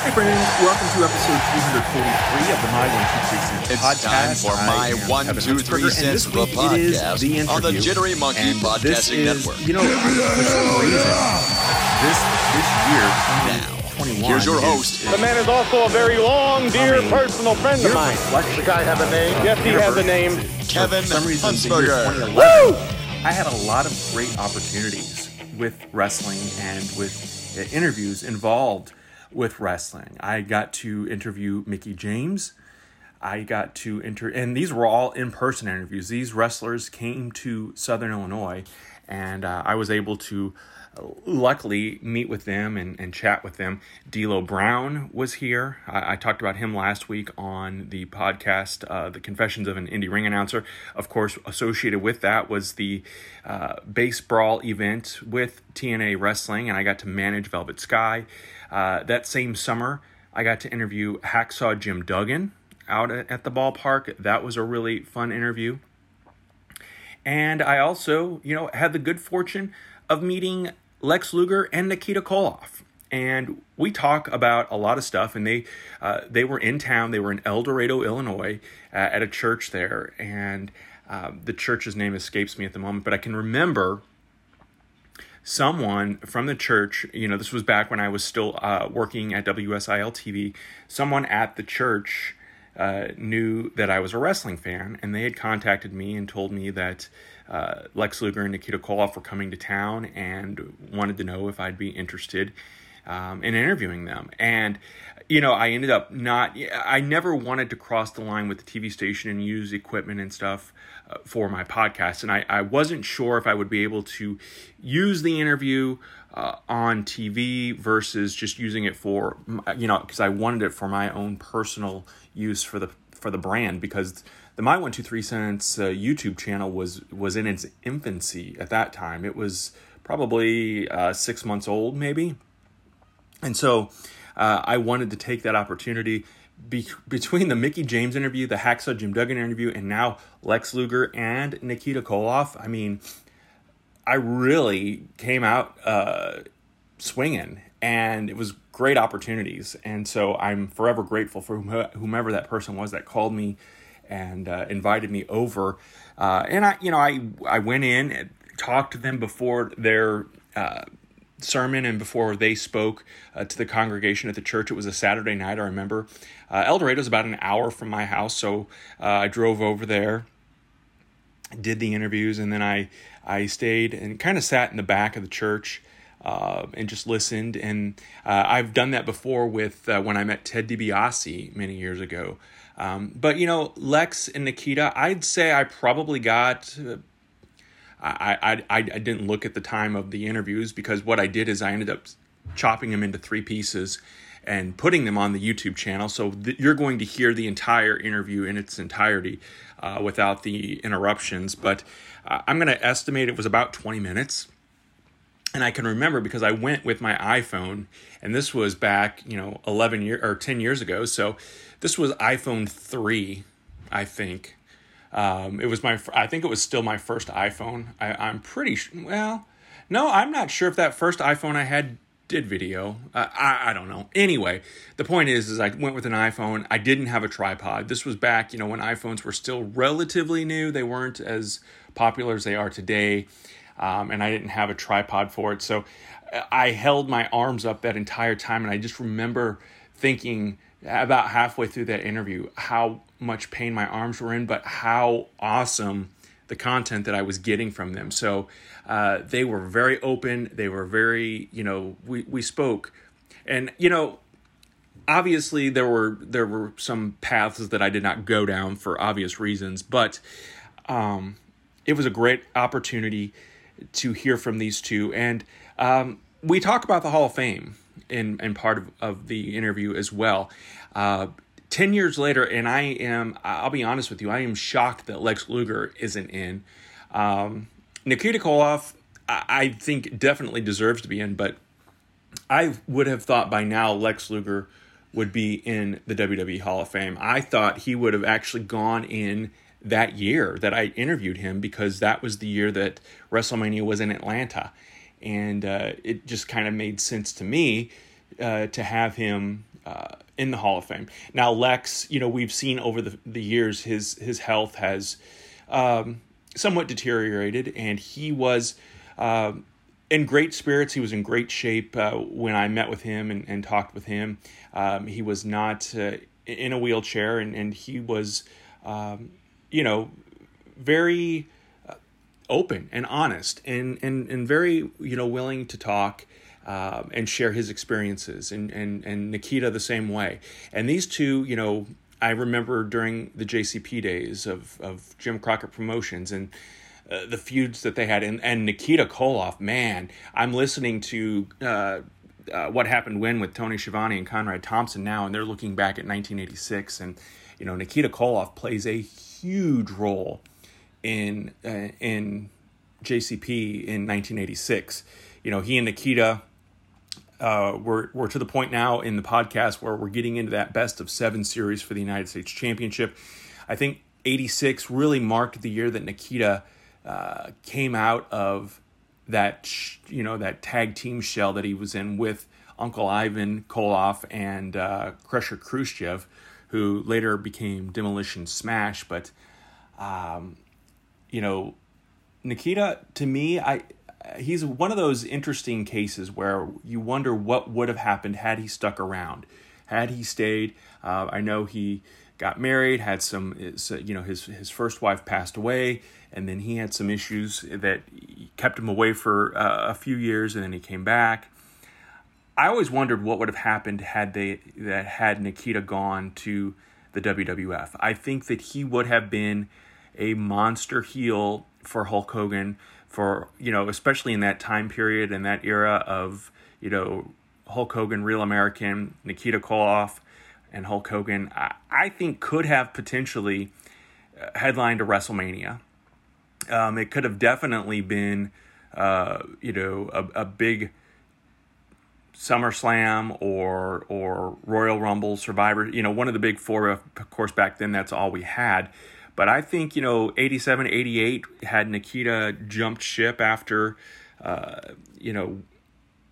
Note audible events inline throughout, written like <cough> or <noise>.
Hey friends, welcome to episode 343 of the My One Two Three Cents it's podcast. time for my am one, Kevin two, three Huntsberger, and cents this of the week it is podcast the on the. Jittery Monkey And this Podcasting is, Network. You know, for some reason, this this year, Now, 2021, here's your host. is- The man is also a very long, dear I mean, personal friend of mine. reflection. The guy have a name? Yes, he has a name. Kevin for some reason, Huntsberger. 2011, I had a lot of great opportunities with wrestling and with uh, interviews involved with wrestling. I got to interview Mickie James. I got to enter, and these were all in person interviews. These wrestlers came to Southern Illinois, and uh, I was able to luckily meet with them and, and chat with them. D'Lo Brown was here. I, I talked about him last week on the podcast, uh, The Confessions of an Indie Ring Announcer. Of course, associated with that was the uh, Base Brawl event with TNA Wrestling, and I got to manage Velvet Sky. Uh, that same summer, I got to interview Hacksaw Jim Duggan out at, at the ballpark. That was a really fun interview. And I also, you know, had the good fortune of meeting Lex Luger and Nikita Koloff. And we talk about a lot of stuff. And they uh, they were in town. They were in Eldorado, Illinois, uh, at a church there. And uh, the church's name escapes me at the moment, but I can remember someone from the church, you know, this was back when I was still uh, working at WSIL TV, someone at the church uh, knew that I was a wrestling fan, and they had contacted me and told me that uh, Lex Luger and Nikita Koloff were coming to town and wanted to know if I'd be interested um, in interviewing them. And, you know, I ended up not, I never wanted to cross the line with the TV station and use equipment and stuff uh, for my podcast. And I, I wasn't sure if I would be able to use the interview uh, on TV versus just using it for, you know, because I wanted it for my own personal use for the for the brand because the my one two three cents uh, YouTube channel was was in its infancy at that time. It was probably uh, six months old, maybe. And so uh, I wanted to take that opportunity be- between the Mickie James interview, the Hacksaw Jim Duggan interview, and now Lex Luger and Nikita Koloff. I mean, I really came out uh, swinging, and it was great opportunities. And so I'm forever grateful for whom- whomever that person was that called me and uh, invited me over. Uh, and I, you know, I I went in and talked to them before their uh, sermon and before they spoke uh, to the congregation at the church. It was a Saturday night, I remember. Uh, Eldorado is about an hour from my house, so uh, I drove over there, did the interviews, and then I I stayed and kind of sat in the back of the church. Uh, and just listened, and uh, I've done that before with uh, when I met Ted DiBiase many years ago. Um, but you know, Lex and Nikita, I'd say I probably got uh, I, I, I, didn't look at the time of the interviews because what I did is I ended up chopping them into three pieces and putting them on the YouTube channel. So th- you're going to hear the entire interview in its entirety uh, without the interruptions. But uh, I'm going to estimate it was about 20 minutes. And I can remember because I went with my iPhone, and this was back, you know, 11 year or 10 years ago. So this was iPhone 3, I think. Um, it was my, I think it was still my first iPhone. I, I'm pretty sure, well, no, I'm not sure if that first iPhone I had did video. Uh, I, I don't know. Anyway, the point is, is I went with an iPhone. I didn't have a tripod. This was back, you know, when iPhones were still relatively new. They weren't as popular as they are today. Um, and I didn't have a tripod for it. So I held my arms up that entire time. And I just remember thinking about halfway through that interview how much pain my arms were in, but how awesome the content that I was getting from them. So uh, they were very open. They were very, you know, we, we spoke. And, you know, obviously there were there were some paths that I did not go down for obvious reasons, but um, it was a great opportunity to hear from these two. And um, we talk about the Hall of Fame in, in part of, of the interview as well. Uh, 10 years later, and I am, I'll be honest with you, I am shocked that Lex Luger isn't in. Um, Nikita Koloff, I, I think definitely deserves to be in, but I would have thought by now Lex Luger would be in the WWE Hall of Fame. I thought he would have actually gone in that year that I interviewed him because that was the year that WrestleMania was in Atlanta. And uh, it just kind of made sense to me uh, to have him uh, in the Hall of Fame. Now, Lex, you know, we've seen over the, the years his, his health has um, somewhat deteriorated, and he was um, in great spirits. He was in great shape uh, when I met with him and, and talked with him. Um, he was not uh, in a wheelchair, and, and he was, um, you know, very uh, open and honest and, and, and very, you know, willing to talk. Um, and share his experiences, and, and and Nikita the same way. And these two, you know, I remember during the JCP days of of Jim Crockett Promotions, and uh, the feuds that they had, and, and Nikita Koloff, man, I'm listening to uh, uh, what happened when with Tony Schiavone and Conrad Thompson now, and they're looking back at 1986, and you know Nikita Koloff plays a huge role in uh, in JCP in 1986. You know he and Nikita. Uh, we're, we're to the point now in the podcast where we're getting into that best of seven series for the United States Championship. I think 86 really marked the year that Nikita uh, came out of that you know that tag team shell that he was in with Uncle Ivan Koloff and uh, Crusher Khrushchev, who later became Demolition Smash. But um, you know, Nikita to me, I he's one of those interesting cases where you wonder what would have happened had he stuck around, had he stayed. Uh, I know he got married, had some, you know, his his first wife passed away, and then he had some issues that kept him away for uh, a few years, and then he came back. I always wondered what would have happened had they that had Nikita gone to the WWF. I think that he would have been a monster heel for Hulk Hogan for you know especially in that time period and that era of you know Hulk Hogan, Real American, Nikita Koloff and Hulk Hogan, I, I think could have potentially uh, headlined a WrestleMania. Um, it could have definitely been, uh, you know, a, a big SummerSlam or or Royal Rumble, Survivor. You know, one of the big four. Of course, back then that's all we had. But I think you know, 87, 88 had Nikita jumped ship after, uh, you know,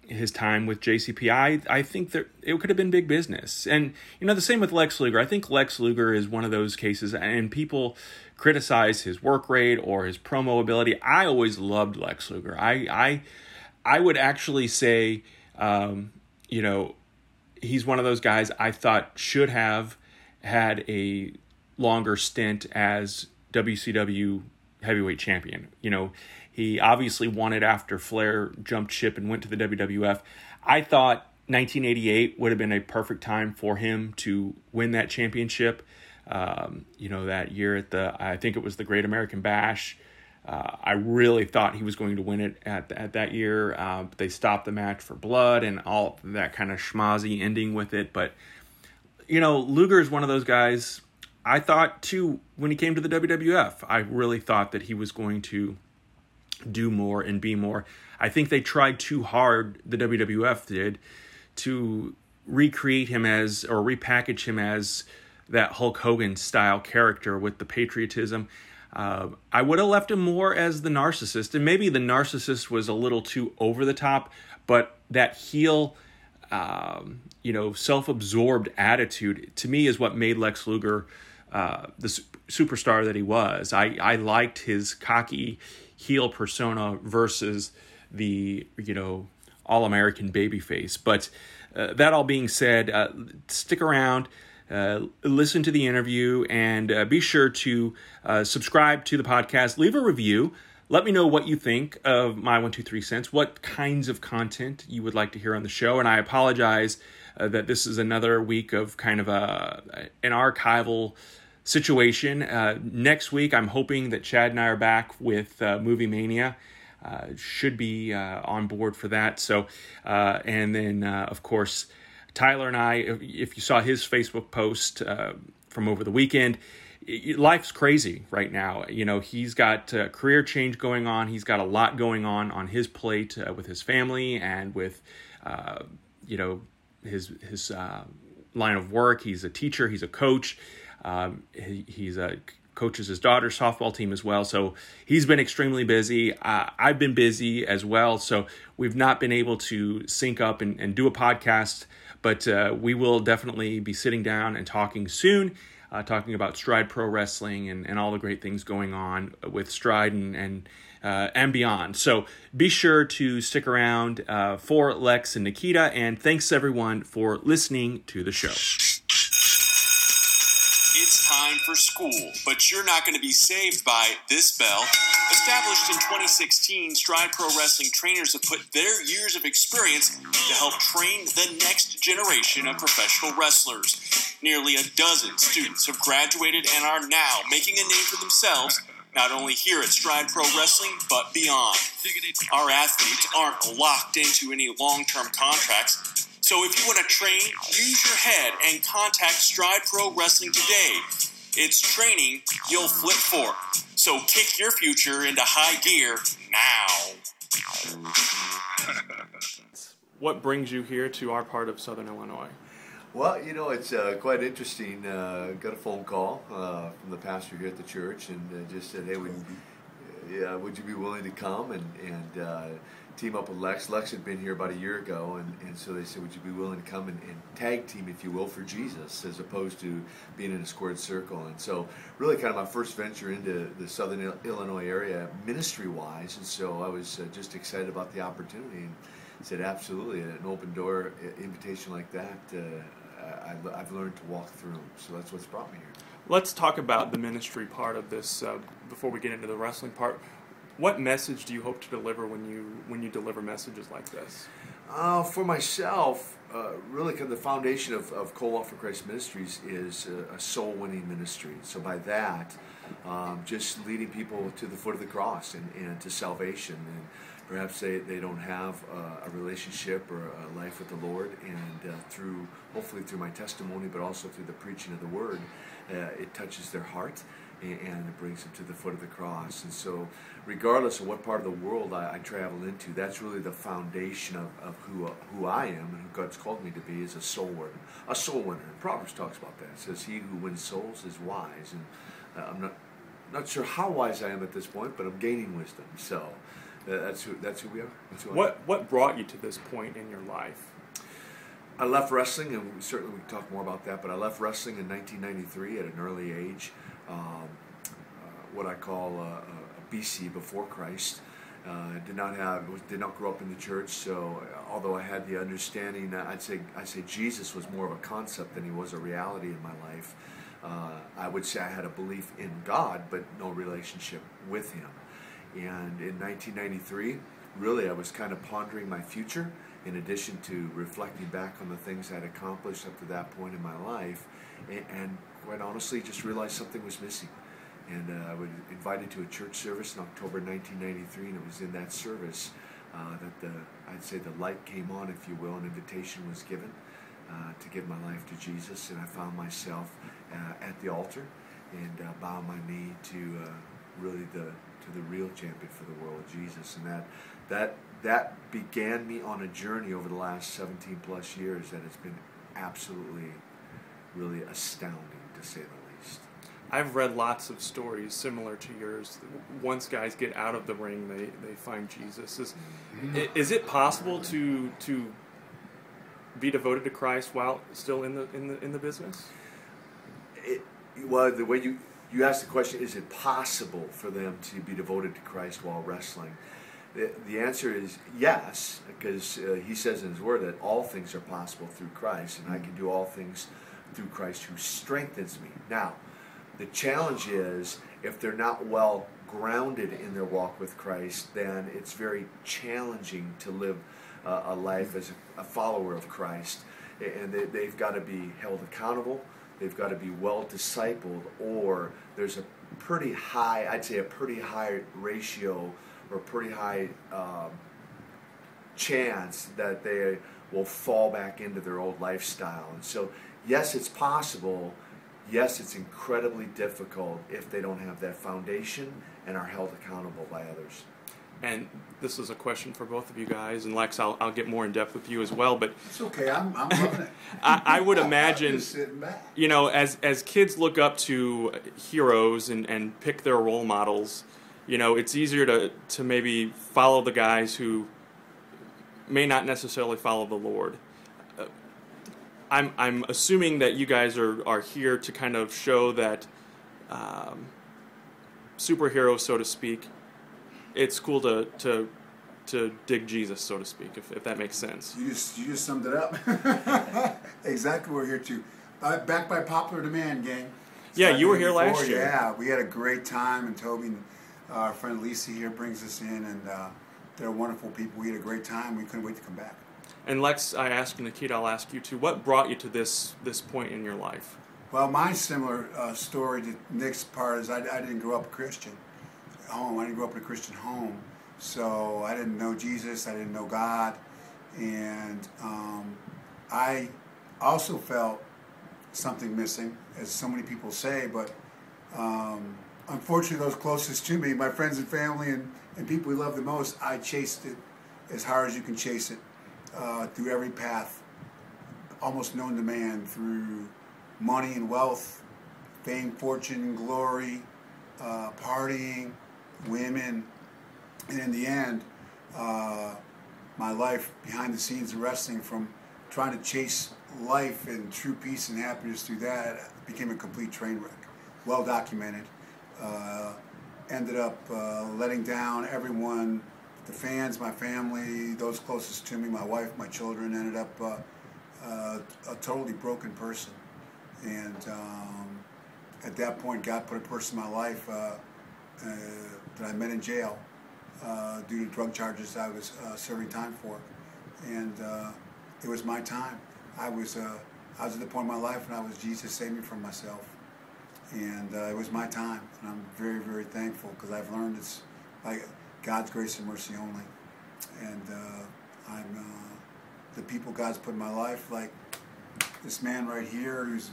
his time with JCP, I, I think that it could have been big business. And, you know, the same with Lex Luger. I think Lex Luger is one of those cases, and people criticize his work rate or his promo ability. I always loved Lex Luger. I, I, I would actually say, um, you know, he's one of those guys I thought should have had a longer stint as WCW heavyweight champion. You know, he obviously won it after Flair jumped ship and went to the WWF. I thought 1988 would have been a perfect time for him to win that championship. Um, you know, that year at the, I think it was the Great American Bash. Uh, I really thought he was going to win it at at that year. Uh, they stopped the match for blood and all that kind of schmozzy ending with it. But you know, Luger is one of those guys. I thought too when he came to the WWF. I really thought that he was going to do more and be more. I think they tried too hard, the WWF did, to recreate him as or repackage him as that Hulk Hogan style character with the patriotism. Uh, I would have left him more as the narcissist, and maybe the narcissist was a little too over the top, but that heel, um, you know, self absorbed attitude to me is what made Lex Luger uh, the superstar that he was. I, I liked his cocky heel persona versus the you know all American babyface. But uh, that all being said, uh, stick around. Uh, listen to the interview and uh, be sure to uh, subscribe to the podcast. Leave a review. Let me know what you think of my one two three cents. What kinds of content you would like to hear on the show. And I apologize uh, that this is another week of kind of a an archival situation. Uh, next week, I'm hoping that Chad and I are back with Movie Mania. Should be on board for that. So, and then of course, Tyler and I, if, you saw his Facebook post uh, from over the weekend, life's crazy right now. You know, he's got uh, career change going on. He's got a lot going on on his plate uh, with his family and with, uh, you know, his his uh, line of work. He's a teacher. He's a coach. Um, he, he's a coaches his daughter's softball team as well. So he's been extremely busy. Uh, I've been busy as well. So we've not been able to sync up and, and do a podcast, but uh, we will definitely be sitting down and talking soon uh, talking about Stride Pro Wrestling and, and all the great things going on with Stride and and, uh, and beyond. So be sure to stick around uh, for Lex and Nikita, and thanks everyone for listening to the show. For school, but you're not going to be saved by this bell. Established in 2016, Stride Pro Wrestling trainers have put their years of experience to help train the next generation of professional wrestlers. Nearly a dozen students have graduated and are now making a name for themselves, not only here at Stride Pro Wrestling, but beyond. Our athletes aren't locked into any long term contracts, so if you want to train, use your head and contact Stride Pro Wrestling today. It's training you'll flip for. So kick your future into high gear now. <laughs> what brings you here to our part of Southern Illinois? Well, you know, it's uh, quite interesting. Uh, got a phone call uh, from the pastor here at the church, and uh, just said, "Hey, would, yeah, would you be willing to come and and uh, team up with Lex? Lex had been here about a year ago, and, and so they said, would you be willing to come and, and tag team, if you will, for Jesus, as opposed to being in a squared circle? And so, really, kind of my first venture into the Southern Illinois area, ministry-wise, and so I was uh, just excited about the opportunity. And, said absolutely an open door invitation like that uh, I, have learned to walk through. So that's what's brought me here. Let's talk about the ministry part of this uh, before we get into the wrestling part. What message do you hope to deliver when you when you deliver messages like this? Uh, for myself, uh, really, kind of the foundation of, of Koloff for Christ Ministries is a, a soul winning ministry. So by that, um, just leading people to the foot of the cross and, and to salvation and perhaps they, they don't have a relationship or a life with the Lord, and uh, through hopefully through my testimony, but also through the preaching of the Word, uh, it touches their heart and, it brings them to the foot of the cross. And so, regardless of what part of the world I, I travel into, that's really the foundation of, of who who I am and who God's called me to be is a soul winner. A soul winner. And Proverbs talks about that. It says, "He who wins souls is wise." And uh, I'm not not sure how wise I am at this point, but I'm gaining wisdom. So that's who that's who we are. Who what what brought you to this point in your life? I left wrestling, and certainly we can talk more about that. But I left wrestling in 1993 at an early age, um, uh, what I call a, a BC before Christ. Uh, did not have did not grow up in the church, so uh, although I had the understanding, I'd say I say Jesus was more of a concept than he was a reality in my life. I would say I had a belief in God, but no relationship with Him. And in 1993, really, I was kind of pondering my future in addition to reflecting back on the things I'd accomplished up to that point in my life. And, and quite honestly, just realized something was missing. And uh, I was invited to a church service in October 1993, and it was in that service uh, that the, I'd say the light came on, if you will, an invitation was given uh, to give my life to Jesus, and I found myself uh, at the altar and uh, bow my knee to uh, really the to the real champion for the world, Jesus, and that that that began me on a journey over the last 17 plus years that has been absolutely, really astounding to say the least. I've read lots of stories similar to yours. Once guys get out of the ring, they, they find Jesus. Is, is it possible to to be devoted to Christ while still in the in the in the business? It, well, the way you you asked the question, is it possible for them to be devoted to Christ while wrestling? The, the answer is yes, because uh, he says in his word that all things are possible through Christ, and I can do all things through Christ who strengthens me. Now, the challenge is if they're not well grounded in their walk with Christ, then it's very challenging to live uh, a life as a, a, follower of Christ. And they, they've got to be held accountable they've got to be well discipled, or there's a pretty high, I'd say a pretty high ratio or pretty high um, chance that they will fall back into their old lifestyle. And so, yes, it's possible. Yes, it's incredibly difficult if they don't have that foundation and are held accountable by others. And this is a question for both of you guys, and Lex, I'll, I'll get more in depth with you as well. But It's okay. I'm, I'm loving it. <laughs> I, I would imagine, Just sitting back. you know, as as kids look up to heroes and, and pick their role models, you know, it's easier to to maybe follow the guys who may not necessarily follow the Lord. I'm I'm assuming that you guys are are here to kind of show that um, superheroes, so to speak. It's cool to to to dig Jesus, so to speak, if, if that makes sense. You just you just summed it up. <laughs> exactly we're here to. Uh, back by popular demand, gang. Yeah, you were here last year. Yeah, we had a great time, and Toby and uh, our friend Lisa here brings us in, and uh, they're wonderful people. We had a great time. We couldn't wait to come back. And Lex, I asked Nikita, I'll ask you too. What brought you to this this point in your life? Well, my similar uh, story to Nick's part is I, I didn't grow up a Christian at home. I didn't grow up in a Christian home, so I didn't know Jesus. I didn't know God, and um, I also felt something missing, as so many people say. But um, unfortunately, those closest to me, my friends and family, and, and people we love the most, I chased it as hard as you can chase it uh, through every path almost known to man through money and wealth, fame, fortune, glory, uh, partying, women, and in the end, uh, my life behind the scenes of wrestling from trying to chase life and true peace and happiness through that became a complete train wreck. Well documented. Uh, ended up uh, letting down everyone, the fans, my family, those closest to me, my wife, my children, ended up uh, uh, a totally broken person. And um, at that point, God put a person in my life uh, uh, that I met in jail uh, due to drug charges I was uh, serving time for. And it was my time. I was, I was at the point in my life when I was Jesus saved me from myself. And it was my time. And I'm very, very thankful because I've learned it's by God's grace and mercy only. And uh, I'm uh, the people God's put in my life, like this man right here, who's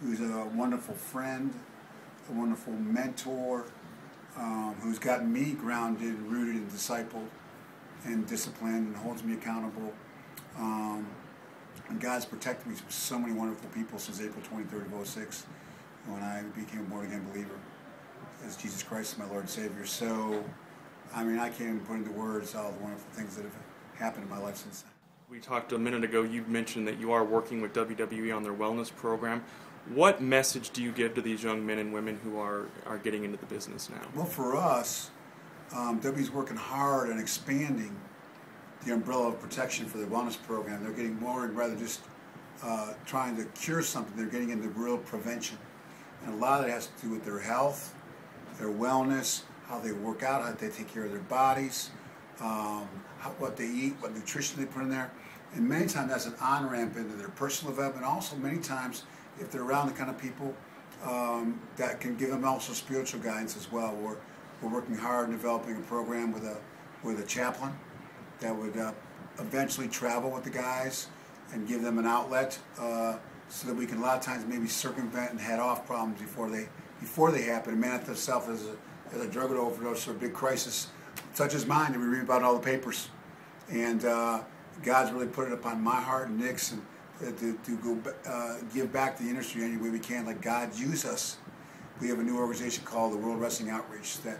who's a wonderful friend, a wonderful mentor, um, who's gotten me grounded, rooted, and discipled, and disciplined, and holds me accountable. Um, and God's protected me from so many wonderful people since April 23rd of 06, when I became a born again believer as Jesus Christ my Lord and Savior. So, I mean, I can't even put into words all the wonderful things that have happened in my life since then. We talked a minute ago, you mentioned that you are working with WWE on their wellness program. What message do you give to these young men and women who are, are getting into the business now? Well, for us, um, W's working hard and expanding the umbrella of protection for the wellness program. They're getting more and rather just uh, trying to cure something. They're getting into real prevention, and a lot of it has to do with their health, their wellness, how they work out, how they take care of their bodies, um, how, what they eat, what nutrition they put in there, and many times that's an on ramp into their personal development. Also, many times if they're around the kind of people um, that can give them also spiritual guidance as well. We're, we're working hard in developing a program with a with a chaplain that would uh, eventually travel with the guys and give them an outlet uh, so that we can a lot of times maybe circumvent and head off problems before they before they happen and manifest themselves as a, as a drug overdose or a big crisis such as mine that we read about all the papers. And uh, God's really put it upon my heart and Nick's and uh, to, to go uh, give back to the industry any way we can. Let God use us. We have a new organization called the World Wrestling Outreach that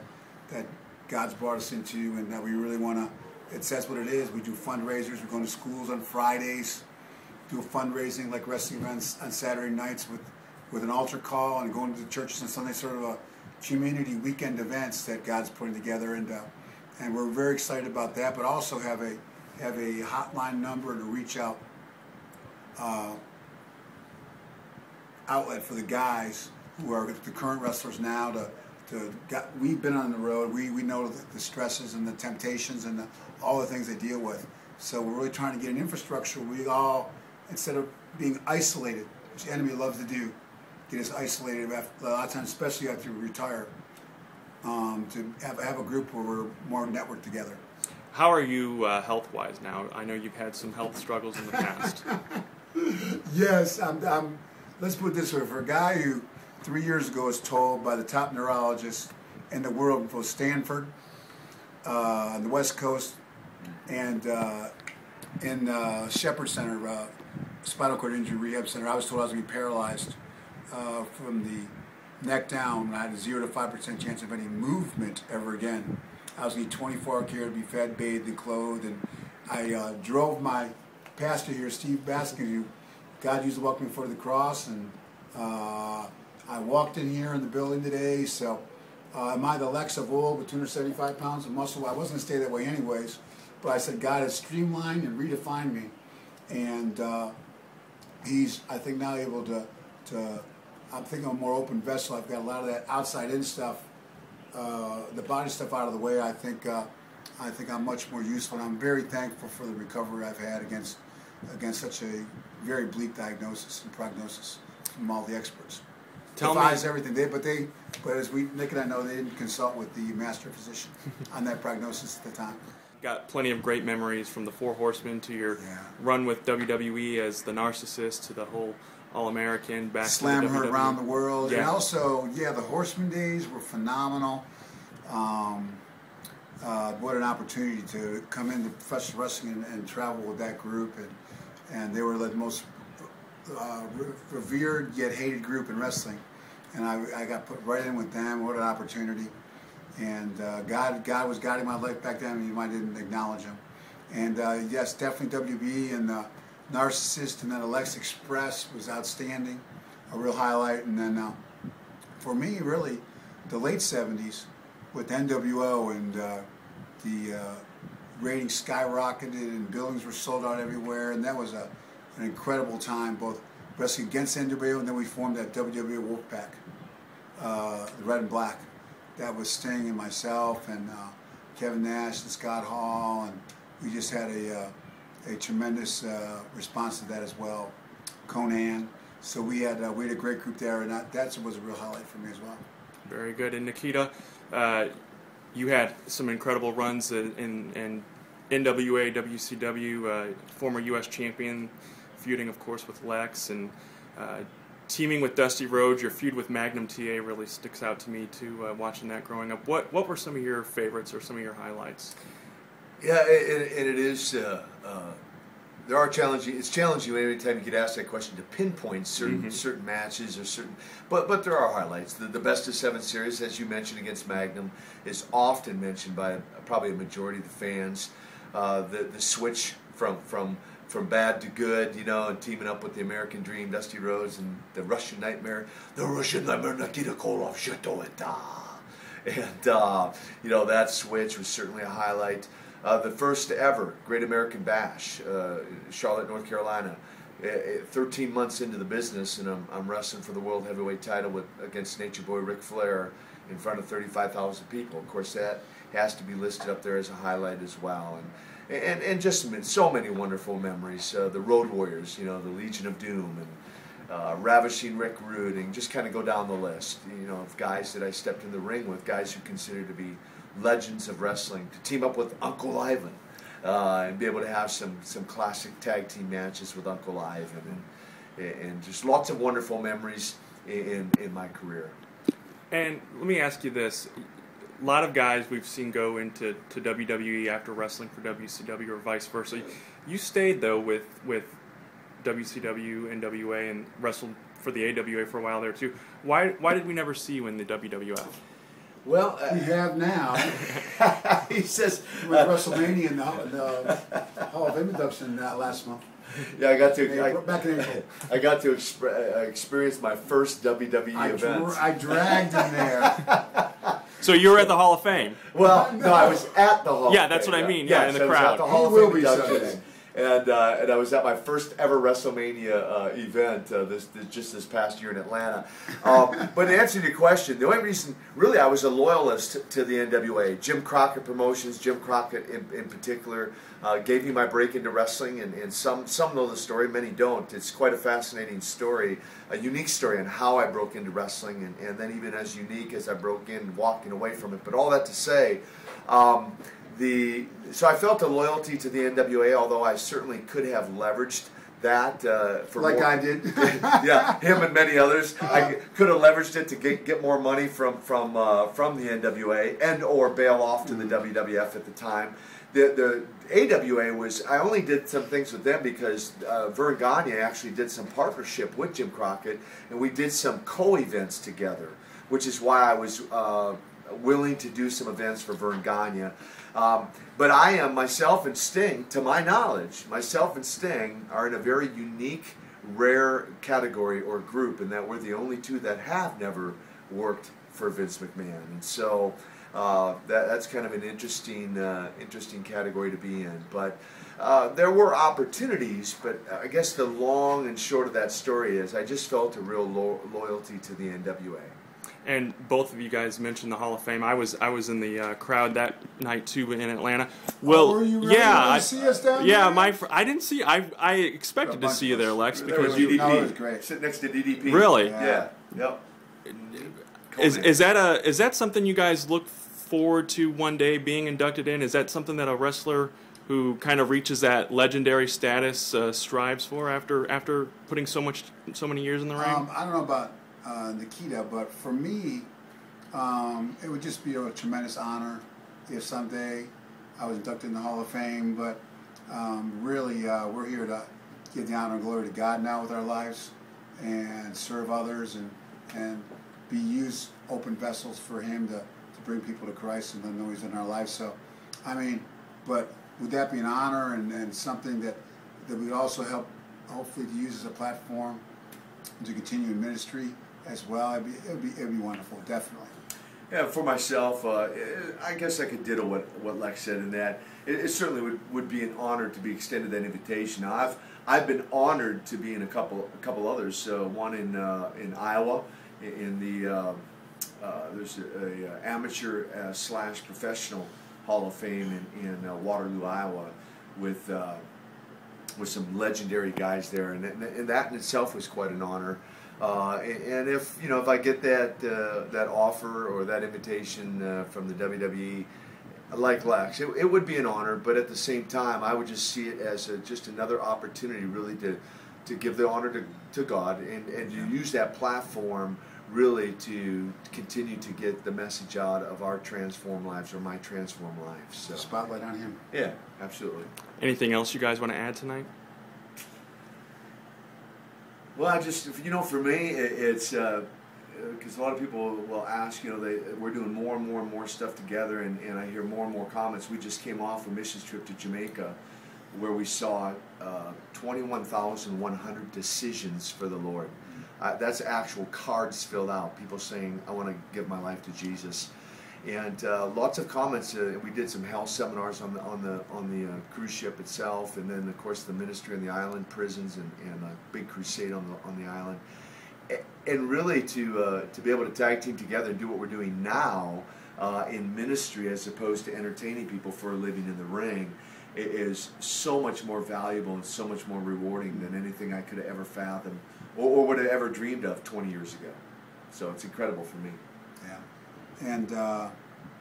that God's brought us into, and that we really want to. It says what it is. We do fundraisers. We're going to schools on Fridays, do a fundraising like wrestling events on Saturday nights with with an altar call, and going to the churches on Sunday. Sort of a community weekend events that God's putting together, and uh, and we're very excited about that. But also have a have a hotline number to reach out uh, outlet for the guys who are the current wrestlers now to to got, we've been on the road we, we know the, the stresses and the temptations and the, all the things they deal with so we're really trying to get an infrastructure we all instead of being isolated which the enemy loves to do get us isolated after, a lot of times especially after you retire um, to have, have a group where we're more networked together How are you uh, health wise now? I know you've had some health struggles in the past. <laughs> Yes, I'm, I'm. Let's put it this way: for a guy who three years ago was told by the top neurologist in the world, from Stanford, uh, on the West Coast, and uh, in uh, Shepherd Center, uh, Spinal Cord Injury Rehab Center, I was told I was going to be paralyzed uh, from the neck down. I had a zero to five percent chance of any movement ever again. I was need 24 hour care to be fed, bathed, and clothed, and I uh, drove my pastor here, Steve Baskin, who God used to walk me before the cross, and uh, I walked in here in the building today. So, uh, am I the Lex of old with 275 pounds of muscle? I wasn't going to stay that way anyways, but I said God has streamlined and redefined me, and uh, He's I think now able to to. I'm thinking a more open vessel. I've got a lot of that outside in stuff, uh, the body stuff out of the way. I think uh, I think I'm much more useful. And I'm very thankful for the recovery I've had against against such a very bleak diagnosis and prognosis from all the experts. Tell Defies me- everything. They, but they, but as we Nick and I know, they didn't consult with the master physician on that prognosis at the time. Got plenty of great memories from the Four Horsemen to your Yeah. run with WWE as the narcissist to the whole All American back Slam her around the world, and also, yeah, the Horseman days were phenomenal. Um, uh, what an opportunity to come into professional wrestling and, and travel with that group, and and they were the most uh, revered yet hated group in wrestling, and I, I got put right in with them. What an opportunity! And uh, God, God was guiding my life back then, and I didn't acknowledge Him. And uh, yes, definitely WB and uh, Narcissist, and then Alex Express was outstanding, a real highlight. And then uh, for me, really, the late '70s with NWO and uh, the uh, ratings skyrocketed and buildings were sold out everywhere, and that was a, an incredible time, both wrestling against NWO and then we formed that WWE Wolfpac, uh, the Red and Black. That was Sting and myself and uh, Kevin Nash and Scott Hall, and we just had a, uh, a tremendous uh, response to that as well. Konnan. So we had uh, we had a great group there, and that, that was a real highlight for me as well. Very good. And Nikita, uh, you had some incredible runs in, in, in NWA, WCW, uh, former U.S. champion, feuding, of course, with Lex, and uh, teaming with Dusty Rhodes. Your feud with Magnum TA really sticks out to me, too, uh, watching that growing up. What, what were some of your favorites or some of your highlights? Yeah, and, and it is. Uh, there are challenging. It's challenging every time you get asked that question to pinpoint certain certain matches or certain. But but there are highlights. The, the best of seven series, as you mentioned against Magnum, is often mentioned by probably a majority of the fans. Uh, the the switch from from from bad to good, you know, and teaming up with the American Dream, Dusty Rhodes, and the Russian Nightmare, the Russian Nightmare, Nikita Koloff, Shatoeta. And, uh, you know, that switch was certainly a highlight. Uh, the first ever Great American Bash, uh, Charlotte, North Carolina. Uh, uh, 13 months into the business, and I'm, I'm wrestling for the World Heavyweight title with, against Nature Boy Ric Flair in front of 35,000 people. Of course, that has to be listed up there as a highlight as well. And, and, and just so many wonderful memories. Uh, the Road Warriors, you know, the Legion of Doom, and uh, ravishing Rick Rude, and just kind of go down the list, you know, of guys that I stepped in the ring with, guys who considered to be legends of wrestling, to team up with Uncle Ivan, uh, and be able to have some some classic tag team matches with Uncle Ivan, and and just lots of wonderful memories in in my career. And let me ask you this. A lot of guys we've seen go into to WWE after wrestling for WCW or vice versa. You stayed though with with WCW and WA and wrestled for the AWA for a while there too. Why why did we never see you in the WWF? Well, We have now <laughs> he says, with WrestleMania in the, the Hall of Fame induction uh, last month. yeah, I got to. I, April- back in April. I got to expre- uh, experience my first WWE I, event. dra- I dragged him there. So you were at the Hall of Fame. Well, <laughs> no, I was at the Hall. Yeah, of that's what I mean, yeah, in the I was crowd. at the Hall He of will Fame be induction, someday. And uh, and I was at my first ever WrestleMania uh, event uh, this, this just this past year in Atlanta. Um, <laughs> but to answer your question, the only reason really I was a loyalist to, the NWA, Jim Crockett Promotions, Jim Crockett in, in particular. Uh, gave me my break into wrestling, and, and some some know the story, many don't. It's quite a fascinating story, a unique story on how I broke into wrestling, and, and then even as unique as I broke in, walking away from it. But all that to say, um, the so I felt a loyalty to the NWA, although I certainly could have leveraged that uh, for Like more- I did. <laughs> yeah, him and many others. I could have leveraged it to get, get more money from from uh, from the NWA and or bail off to the WWF at the time. The the AWA was I only did some things with them because uh, Verne Gagne actually did some partnership with Jim Crockett and we did some co-events together, which is why I was uh, willing to do some events for Verne Gagne. Um, but I am myself and Sting, to my knowledge, myself and Sting are in a very unique, rare category or group, in that we're the only two that have never worked for Vince McMahon, and so uh, that, that's kind of an interesting, uh, interesting category to be in. But uh, there were opportunities, but I guess the long and short of that story is I just felt a real lo- loyalty to the NWA. And both of you guys mentioned the Hall of Fame. I was I was in the uh, crowd that night too in Atlanta. Well, were you really? yeah, You I, see us down yeah. there? My fr- I didn't see. I I expected to see you there. Lex, There because was you, DDP. No, it was great. Sit next to DDP. Really? Yeah. Yep. is is that a is that something you guys look forward to one day being inducted in? Is that something that a wrestler who kind of reaches that legendary status uh, strives for after after putting so much so many years in the ring? Um, I don't know about uh, Nikita, but for me, um, it would just be a tremendous honor if someday I was inducted in the Hall of Fame. But um, really, uh, we're here to give the honor and glory to God now with our lives and serve others and, and be used open vessels for Him to, to bring people to Christ and let know He's in our lives. So, I mean, but would that be an honor and, and something that, that would also help, hopefully, to use as a platform to continue in ministry as well? It'd be, it'd be, it'd be wonderful, definitely. Yeah, for myself, uh, I guess I could ditto what, what Lex said in that. It, it certainly would, would be an honor to be extended that invitation. Now, I've I've been honored to be in a couple a couple others. Uh, one in uh, in Iowa, in, the uh, uh, there's a, a amateur uh, slash professional Hall of Fame in, in uh, Waterloo, Iowa, with uh, with some legendary guys there, and, and that in itself was quite an honor. Uh, and and if you know if I get that uh, that offer or that invitation uh, from the WWE, like Lex, it, it would be an honor. But at the same time, I would just see it as a, just another opportunity, really to to give the honor to, to God and, and to use that platform really to continue to get the message out of our transform lives or my transform life. So Spotlight on him. yeah, absolutely. Anything else you guys want to add tonight? Well, I just you know, for me, it, it's because a lot of people will ask. You know, they we're doing more and more and more stuff together, and, and I hear more and more comments. We just came off a missions trip to Jamaica, where we saw uh, twenty-one thousand one hundred decisions for the Lord. Uh, that's actual cards filled out. People saying, "I want to give my life to Jesus." And uh, lots of comments. Uh, we did some health seminars on the on the on the uh, cruise ship itself, and then of course the ministry on the island, prisons, and, and a big crusade on the on the island. And really to uh, to be able to tag team together and do what we're doing now uh, in ministry, as opposed to entertaining people for a living in the ring, is so much more valuable and so much more rewarding than anything I could have ever fathomed or, or would have ever dreamed of 20 years ago. So it's incredible for me. Yeah. And uh,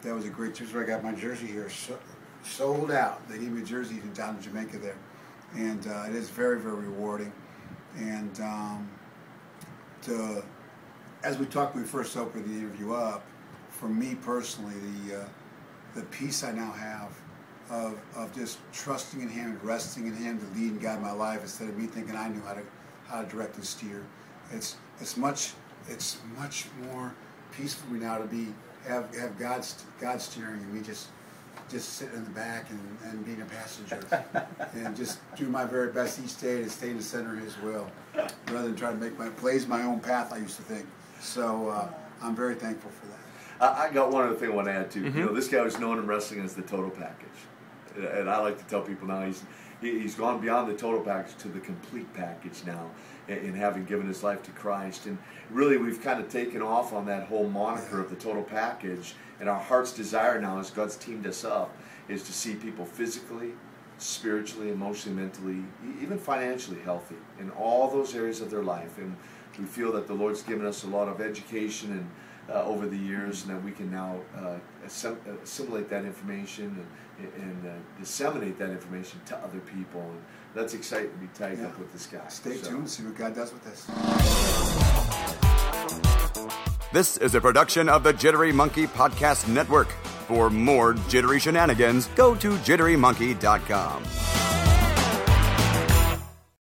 that was a great trip. I got my jersey here so, sold out. They gave me a jersey down in Jamaica there. And uh, it is very, very rewarding. And um, to, as we talked when we first opened the interview up, for me personally, the, uh, the peace I now have of, of just trusting in Him and resting in Him to lead and guide my life instead of me thinking I knew how to how to direct and steer. It's it's much it's much more peaceful for me now to be have have God's God steering and me just just sitting in the back and, and being a passenger <laughs> and just do my very best each day to stay in the center of His will rather than try to make my blaze my own path. I used to think so. Uh, I'm very thankful for that. I, I got one other thing I want to add too. You know, this guy was known in wrestling as the total package, and- and I like to tell people now he's he, he's gone beyond the total package to the complete package now, in, in having given his life to Christ. And really, we've kind of taken off on that whole moniker of the total package. And our heart's desire now, as God's teamed us up, is to see people physically, spiritually, emotionally, mentally, even financially healthy in all those areas of their life. And we feel that the Lord's given us a lot of education and uh, over the years, and that we can now uh, assim- assimilate that information and, and uh, disseminate that information to other people. And that's exciting to be tied Yeah. up with this guy. Stay So- tuned, see what God does with this. This is a production of the Jittery Monkey Podcast Network. For more jittery shenanigans, go to jitterymonkey.com.